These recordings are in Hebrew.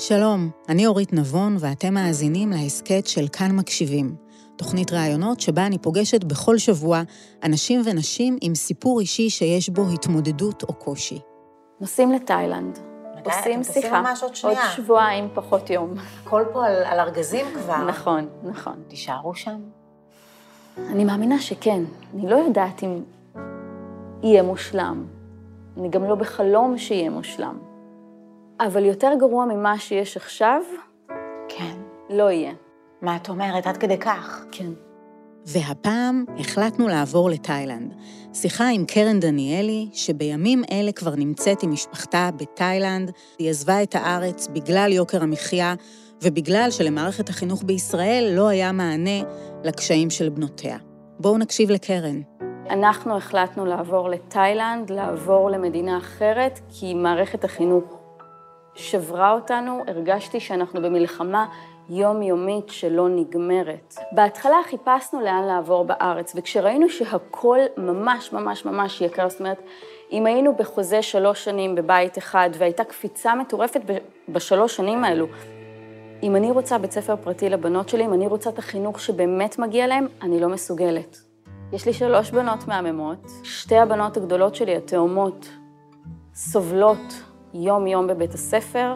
שלום, אני אורית נבון ואתם מאזינים להסכת של כאן מקשיבים. תוכנית ראיונות שבה אני פוגשת בכל שבוע אנשים ונשים עם סיפור אישי שיש בו התמודדות או קושי. נוסעים לתאילנד. עושים שיחה. ממש עוד שנייה. עוד שבועיים, פחות יום. הכל פה על, על ארגזים כבר. נכון, נכון. תישארו שם. אני מאמינה שכן. אני לא יודעת אם יהיה מושלם. אני גם לא בחלום שיהיה מושלם. אבל יותר גרוע ממה שיש עכשיו, כן. לא יהיה. מה את אומרת? עד כדי כך. כן. והפעם החלטנו לעבור לתאילנד. שיחה עם קרן דניאלי, שבימים אלה כבר נמצאת עם משפחתה בתאילנד. היא עזבה את הארץ בגלל יוקר המחיה, ובגלל שלמערכת החינוך בישראל לא היה מענה לקשיים של בנותיה. בואו נקשיב לקרן. אנחנו החלטנו לעבור לתאילנד, לעבור למדינה אחרת, כי מערכת החינוך שברה אותנו, הרגשתי שאנחנו במלחמה יומיומית שלא נגמרת. בהתחלה חיפשנו לאן לעבור בארץ, וכשראינו שהכל ממש ממש ממש יקר, זאת אומרת, אם היינו בחוזה שלוש שנים בבית אחד, והייתה קפיצה מטורפת בשלוש שנים האלו, אם אני רוצה בית ספר פרטי לבנות שלי, אם אני רוצה את החינוך שבאמת מגיע להם, אני לא מסוגלת. יש לי שלוש בנות מהממות, שתי הבנות הגדולות שלי, התאומות, סובלות יום-יום בבית הספר,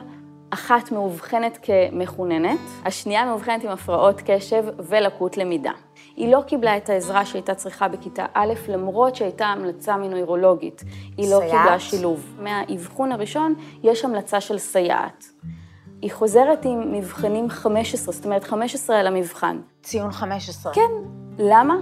אחת מאובחנת כמחוננת, השנייה מאובחנת עם הפרעות קשב ולקות למידה. היא לא קיבלה את העזרה שהייתה צריכה בכיתה א', למרות שהייתה המלצה מנוירולוגית. היא לא סייעת? קיבלה שילוב. מהאבחון הראשון יש המלצה של סייעת. היא חוזרת עם מבחנים 15, זאת אומרת 15 על המבחן. ציון 15. כן, למה?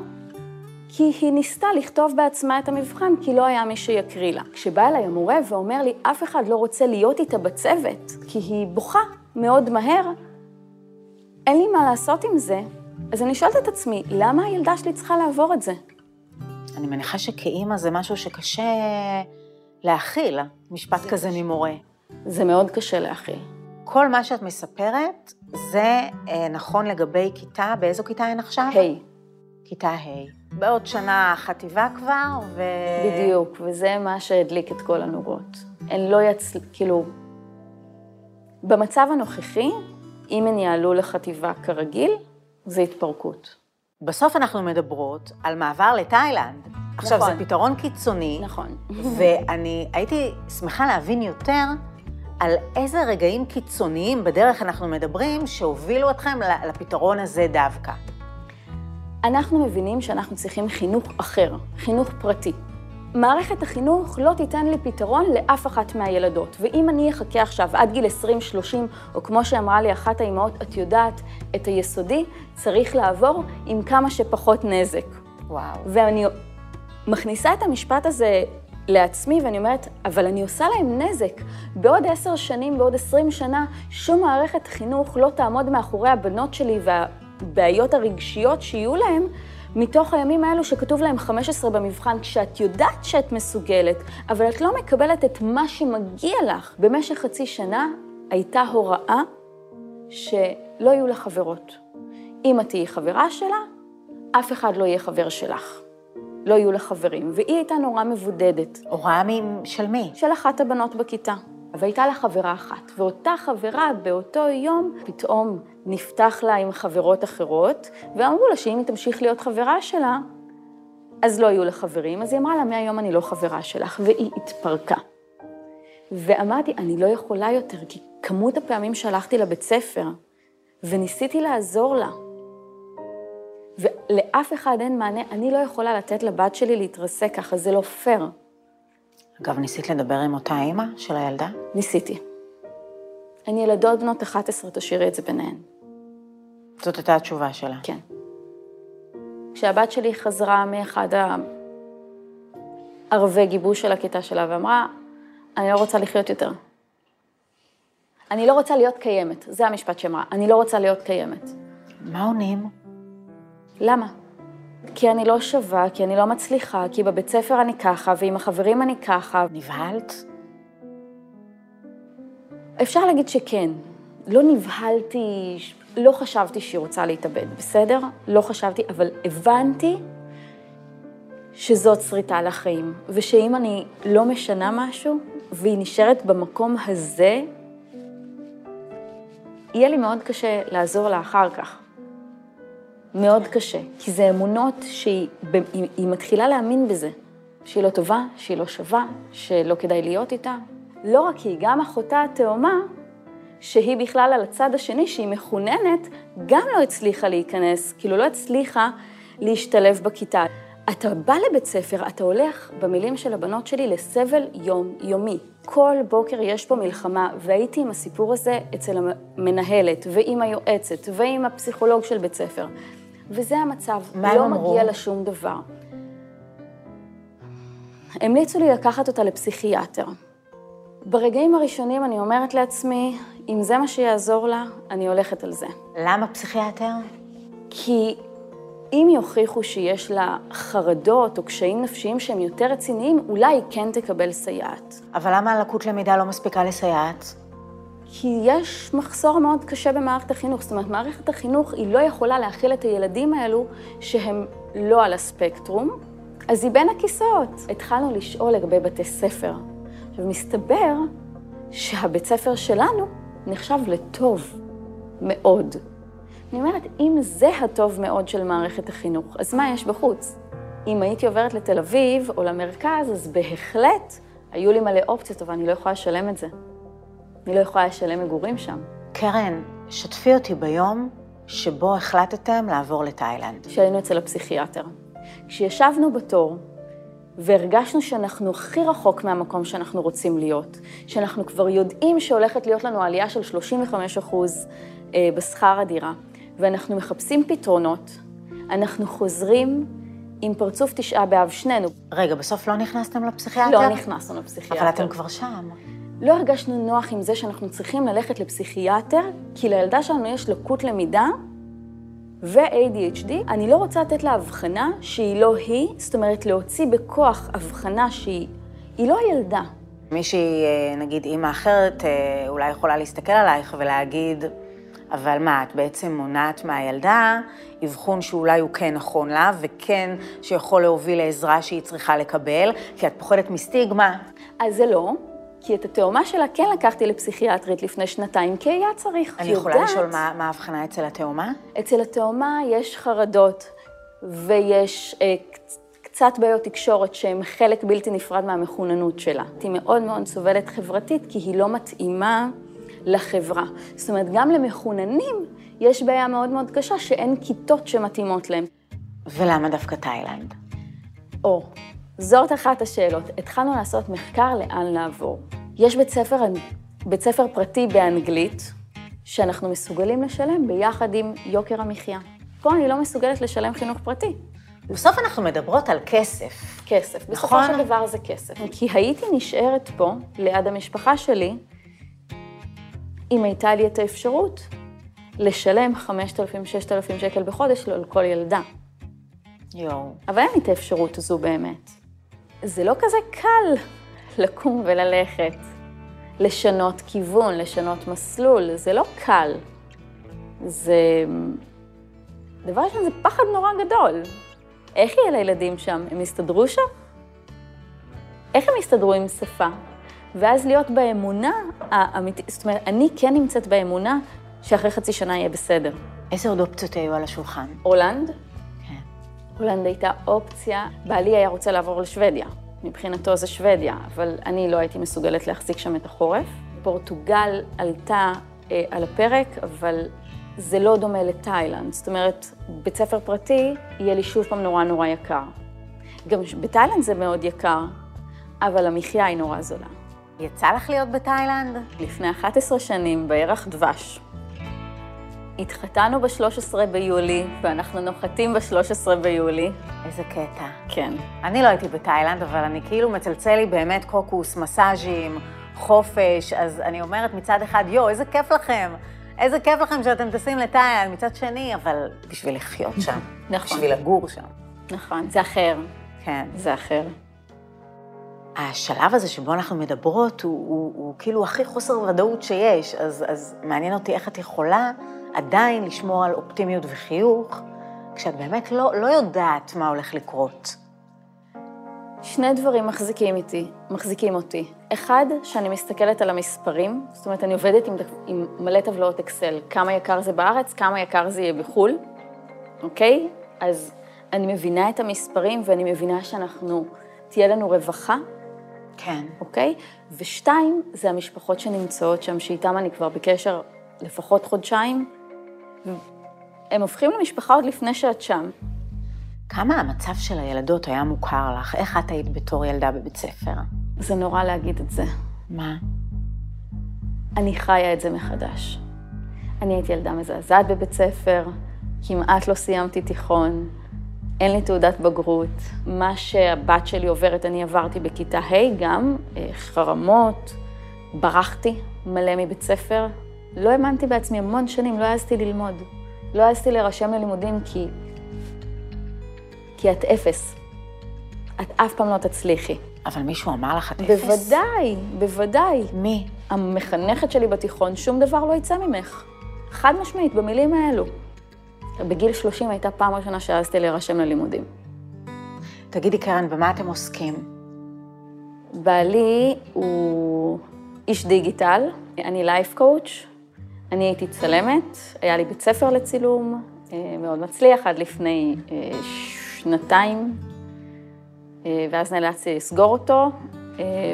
כי היא ניסתה לכתוב בעצמה את המבחן, כי לא היה מי שיקריא לה. כשבא אליי המורה ואומר לי, אף אחד לא רוצה להיות איתה בצוות, כי היא בוכה מאוד מהר, אין לי מה לעשות עם זה, אז אני שואלת את עצמי, למה הילדה שלי צריכה לעבור את זה? אני מניחה שכאימא זה משהו שקשה להכיל, משפט כזה ממורה. זה מאוד קשה להכיל. כל מה שאת מספרת, זה אה, נכון לגבי כיתה, באיזו כיתה הן עכשיו? היי, כיתה ה'. בעוד שנה חטיבה כבר, ו... בדיוק, וזה מה שהדליק את כל הנורות. הן לא יצ... כאילו... במצב הנוכחי, אם הן יעלו לחטיבה כרגיל, זה התפרקות. בסוף אנחנו מדברות על מעבר לתאילנד. עכשיו, נכון. זה פתרון קיצוני, נכון. ואני הייתי שמחה להבין יותר על איזה רגעים קיצוניים בדרך אנחנו מדברים שהובילו אתכם לפתרון הזה דווקא. אנחנו מבינים שאנחנו צריכים חינוך אחר, חינוך פרטי. מערכת החינוך לא תיתן לי פתרון לאף אחת מהילדות, ואם אני אחכה עכשיו עד גיל 20-30, או כמו שאמרה לי אחת האימהות, את יודעת, את היסודי צריך לעבור עם כמה שפחות נזק. וואו. ואני מכניסה את המשפט הזה לעצמי, ואני אומרת, אבל אני עושה להם נזק. בעוד עשר שנים, בעוד עשרים שנה, שום מערכת חינוך לא תעמוד מאחורי הבנות שלי והבעיות הרגשיות שיהיו להם, מתוך הימים האלו שכתוב להם 15 במבחן, כשאת יודעת שאת מסוגלת, אבל את לא מקבלת את מה שמגיע לך. במשך חצי שנה הייתה הוראה שלא יהיו לה חברות. אם את תהיי חברה שלה, אף אחד לא יהיה חבר שלך. לא יהיו לה חברים, והיא הייתה נורא מבודדת. הוראה של מי? של אחת הבנות בכיתה. והייתה לה חברה אחת, ואותה חברה באותו יום פתאום נפתח לה עם חברות אחרות, ואמרו לה שאם היא תמשיך להיות חברה שלה, אז לא יהיו לה חברים, אז היא אמרה לה, מהיום אני לא חברה שלך, והיא התפרקה. ואמרתי, אני לא יכולה יותר, כי כמות הפעמים שהלכתי לבית ספר, וניסיתי לעזור לה, ולאף אחד אין מענה, אני לא יכולה לתת לבת שלי להתרסק ככה, זה לא פייר. אגב, ניסית לדבר עם אותה אימא של הילדה? ניסיתי. הן ילדות בנות 11, תשאירי את זה ביניהן. זאת הייתה התשובה שלה. כן. כשהבת שלי חזרה מאחד הערבי גיבוש של הכיתה שלה ואמרה, אני לא רוצה לחיות יותר. אני לא רוצה להיות קיימת, זה המשפט שאמרה, אני לא רוצה להיות קיימת. מה עונים? למה? כי אני לא שווה, כי אני לא מצליחה, כי בבית ספר אני ככה, ועם החברים אני ככה. נבהלת? אפשר להגיד שכן. לא נבהלתי, לא חשבתי שהיא רוצה להתאבד, בסדר? לא חשבתי, אבל הבנתי שזאת שריטה לחיים, ושאם אני לא משנה משהו, והיא נשארת במקום הזה, יהיה לי מאוד קשה לעזור לה אחר כך. מאוד קשה, כי זה אמונות שהיא היא, היא מתחילה להאמין בזה, שהיא לא טובה, שהיא לא שווה, שלא כדאי להיות איתה. לא רק היא, גם אחותה התאומה, שהיא בכלל על הצד השני, שהיא מחוננת, גם לא הצליחה להיכנס, כאילו לא הצליחה להשתלב בכיתה. אתה בא לבית ספר, אתה הולך, במילים של הבנות שלי, לסבל יום-יומי. כל בוקר יש פה מלחמה, והייתי עם הסיפור הזה אצל המנהלת, ועם היועצת, ועם הפסיכולוג של בית ספר. וזה המצב, מה לא הם אמרו? מגיע לשום דבר. המליצו לי לקחת אותה לפסיכיאטר. ברגעים הראשונים אני אומרת לעצמי, אם זה מה שיעזור לה, אני הולכת על זה. למה פסיכיאטר? כי אם יוכיחו שיש לה חרדות או קשיים נפשיים שהם יותר רציניים, אולי היא כן תקבל סייעת. אבל למה לקות למידה לא מספיקה לסייעת? כי יש מחסור מאוד קשה במערכת החינוך. זאת אומרת, מערכת החינוך היא לא יכולה להכיל את הילדים האלו שהם לא על הספקטרום, אז היא בין הכיסאות. התחלנו לשאול לגבי בתי ספר. עכשיו, מסתבר שהבית ספר שלנו נחשב לטוב מאוד. אני אומרת, אם זה הטוב מאוד של מערכת החינוך, אז מה יש בחוץ? אם הייתי עוברת לתל אביב או למרכז, אז בהחלט היו לי מלא אופציות, אבל אני לא יכולה לשלם את זה. אני לא יכולה לשלם מגורים שם. קרן, שתפי אותי ביום שבו החלטתם לעבור לתאילנד. כשהיינו אצל הפסיכיאטר. כשישבנו בתור והרגשנו שאנחנו הכי רחוק מהמקום שאנחנו רוצים להיות, שאנחנו כבר יודעים שהולכת להיות לנו עלייה של 35 אחוז אה, בשכר הדירה, ואנחנו מחפשים פתרונות, אנחנו חוזרים עם פרצוף תשעה באב שנינו. רגע, בסוף לא נכנסתם לפסיכיאטר? לא נכנסנו לפסיכיאטר. אבל אתם כבר שם. לא הרגשנו נוח עם זה שאנחנו צריכים ללכת לפסיכיאטר, כי לילדה שלנו יש לקות למידה ו-ADHD. אני לא רוצה לתת לה הבחנה שהיא לא היא, זאת אומרת להוציא בכוח הבחנה שהיא היא לא ילדה. מישהי, אה, נגיד אימא אחרת, אה, אולי יכולה להסתכל עלייך ולהגיד, אבל מה, את בעצם מונעת מהילדה אבחון שאולי הוא כן נכון לה, וכן שיכול להוביל לעזרה שהיא צריכה לקבל, כי את פוחדת מסטיגמה. אז זה לא, כי את התאומה שלה כן לקחתי לפסיכיאטרית לפני שנתיים, כי היה צריך. אני יכולה יודעת, לשאול מה ההבחנה אצל התאומה? אצל התאומה יש חרדות ויש אה, קצ- קצת בעיות תקשורת שהן חלק בלתי נפרד מהמחוננות שלה. היא מאוד מאוד סובלת חברתית כי היא לא מתאימה לחברה. זאת אומרת, גם למחוננים יש בעיה מאוד מאוד קשה שאין כיתות שמתאימות להם. ולמה דווקא תאילנד? או, זאת אחת השאלות. התחלנו לעשות מחקר לאן לעבור. יש בית ספר, בית ספר פרטי באנגלית, שאנחנו מסוגלים לשלם ביחד עם יוקר המחיה. פה אני לא מסוגלת לשלם חינוך פרטי. בסוף אנחנו מדברות על כסף. כסף. בסופו נכון. של דבר זה כסף. כי הייתי נשארת פה, ליד המשפחה שלי, אם הייתה לי את האפשרות לשלם 5,000-6,000 שקל בחודש על כל ילדה. יואו. אבל אין לי את האפשרות הזו באמת. זה לא כזה קל לקום וללכת, לשנות כיוון, לשנות מסלול, זה לא קל. זה... דבר ראשון, זה פחד נורא גדול. איך יהיה לילדים שם? הם יסתדרו שם? איך הם יסתדרו עם שפה? ואז להיות באמונה האמיתית, זאת אומרת, אני כן נמצאת באמונה שאחרי חצי שנה יהיה בסדר. איזה עוד אופציות היו על השולחן? הולנד. הולנד הייתה אופציה, בעלי היה רוצה לעבור לשוודיה. מבחינתו זה שוודיה, אבל אני לא הייתי מסוגלת להחזיק שם את החורף. פורטוגל עלתה אה, על הפרק, אבל זה לא דומה לתאילנד. זאת אומרת, בית ספר פרטי יהיה לי שוב פעם נורא נורא יקר. גם בתאילנד זה מאוד יקר, אבל המחיה היא נורא זולה. יצא לך להיות בתאילנד? לפני 11 שנים, בירח דבש. התחתנו ב-13 ביולי, ואנחנו נוחתים ב-13 ביולי. איזה קטע. כן. אני לא הייתי בתאילנד, אבל אני כאילו מצלצל לי באמת קוקוס, מסאז'ים, חופש, אז אני אומרת מצד אחד, יואו, איזה כיף לכם. איזה כיף לכם שאתם טסים לתאילנד, מצד שני, אבל בשביל לחיות שם. נכון. בשביל לגור שם. נכון, זה אחר. כן. זה אחר. השלב הזה שבו אנחנו מדברות הוא, הוא, הוא כאילו הכי חוסר ודאות שיש, אז, אז מעניין אותי איך את יכולה עדיין לשמור על אופטימיות וחיוך, כשאת באמת לא, לא יודעת מה הולך לקרות. שני דברים מחזיקים איתי, מחזיקים אותי. אחד, שאני מסתכלת על המספרים, זאת אומרת, אני עובדת עם, עם מלא טבלאות אקסל, כמה יקר זה בארץ, כמה יקר זה יהיה בחו"ל, אוקיי? אז אני מבינה את המספרים ואני מבינה שאנחנו, תהיה לנו רווחה. כן. אוקיי? ושתיים, זה המשפחות שנמצאות שם, שאיתן אני כבר בקשר לפחות חודשיים. הם הופכים למשפחה עוד לפני שאת שם. כמה המצב של הילדות היה מוכר לך? איך את היית בתור ילדה בבית ספר? זה נורא להגיד את זה. מה? אני חיה את זה מחדש. אני הייתי ילדה מזעזעת בבית ספר, כמעט לא סיימתי תיכון, אין לי תעודת בגרות. מה שהבת שלי עוברת, אני עברתי בכיתה ה' גם, אה, חרמות, ברחתי מלא מבית ספר. לא האמנתי בעצמי המון שנים, לא העזתי ללמוד. לא העזתי להירשם ללימודים כי... כי את אפס. את אף פעם לא תצליחי. אבל מישהו אמר לך את אפס? בוודאי, בוודאי. מי? המחנכת שלי בתיכון, שום דבר לא יצא ממך. חד משמעית, במילים האלו. בגיל 30 הייתה פעם ראשונה שהעזתי להירשם ללימודים. תגידי, קרן, במה אתם עוסקים? בעלי הוא איש דיגיטל, אני לייף קואוץ', אני הייתי צלמת, היה לי בית ספר לצילום, אה, מאוד מצליח, עד לפני אה, שנתיים, אה, ואז נאלצתי לסגור אותו,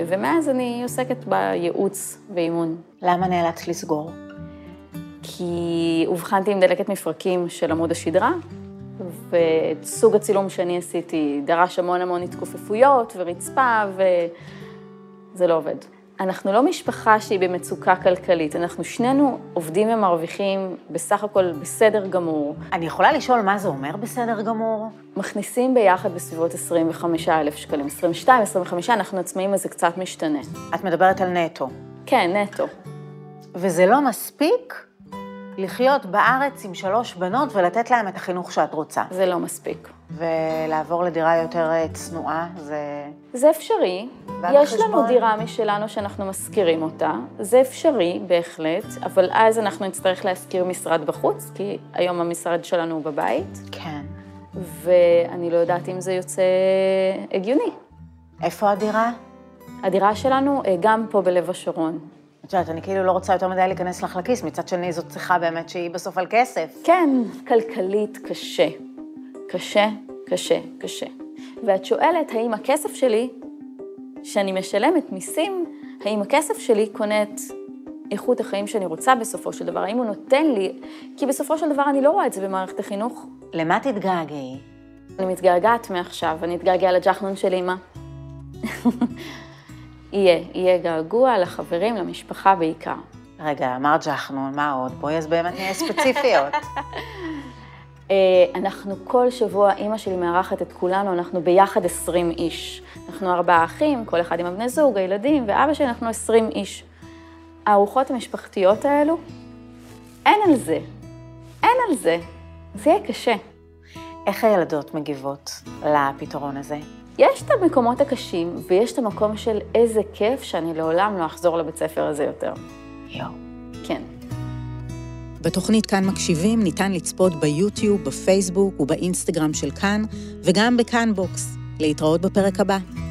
ומאז אני עוסקת בייעוץ ואימון. למה נאלצת לסגור? כי אובחנתי עם דלקת מפרקים של עמוד השדרה, וסוג הצילום שאני עשיתי דרש המון המון התכופפויות ורצפה, וזה לא עובד. אנחנו לא משפחה שהיא במצוקה כלכלית, אנחנו שנינו עובדים ומרוויחים בסך הכל בסדר גמור. אני יכולה לשאול מה זה אומר בסדר גמור? מכניסים ביחד בסביבות 25,000 שקלים, 22, 25, אנחנו עצמאים אז זה קצת משתנה. את מדברת על נטו. כן, נטו. וזה לא מספיק? לחיות בארץ עם שלוש בנות ולתת להן את החינוך שאת רוצה. זה לא מספיק. ולעבור לדירה יותר אה, צנועה, זה... זה אפשרי. יש חשבון... לנו דירה משלנו שאנחנו משכירים אותה, זה אפשרי בהחלט, אבל אז אנחנו נצטרך להשכיר משרד בחוץ, כי היום המשרד שלנו הוא בבית. כן. ואני לא יודעת אם זה יוצא הגיוני. איפה הדירה? הדירה שלנו אה, גם פה בלב השרון. את יודעת, אני כאילו לא רוצה יותר מדי להיכנס לך לכיס, מצד שני זאת צריכה באמת שהיא בסוף על כסף. כן, כלכלית קשה. קשה, קשה, קשה. ואת שואלת, האם הכסף שלי, שאני משלמת מיסים, האם הכסף שלי קונה את איכות החיים שאני רוצה בסופו של דבר? האם הוא נותן לי? כי בסופו של דבר אני לא רואה את זה במערכת החינוך. למה תתגעגעי? אני מתגעגעת מעכשיו, אני אתגעגע לג'חנון של אימא. יהיה, יהיה געגוע לחברים, למשפחה בעיקר. רגע, אמרת ג'חנון, מה עוד? בואי אז באמת נהיה ספציפיות. אה, אנחנו כל שבוע, אימא שלי מארחת את כולנו, אנחנו ביחד 20 איש. אנחנו ארבעה אחים, כל אחד עם הבני זוג, הילדים, ואבא שלי, אנחנו 20 איש. הארוחות המשפחתיות האלו, אין על זה. אין על זה. זה יהיה קשה. איך הילדות מגיבות לפתרון הזה? יש את המקומות הקשים, ויש את המקום של איזה כיף שאני לעולם לא אחזור לבית ספר הזה יותר. יואו. בתוכנית כאן מקשיבים ניתן לצפות ביוטיוב, בפייסבוק ובאינסטגרם של כאן, וגם בכאן בוקס. להתראות בפרק הבא.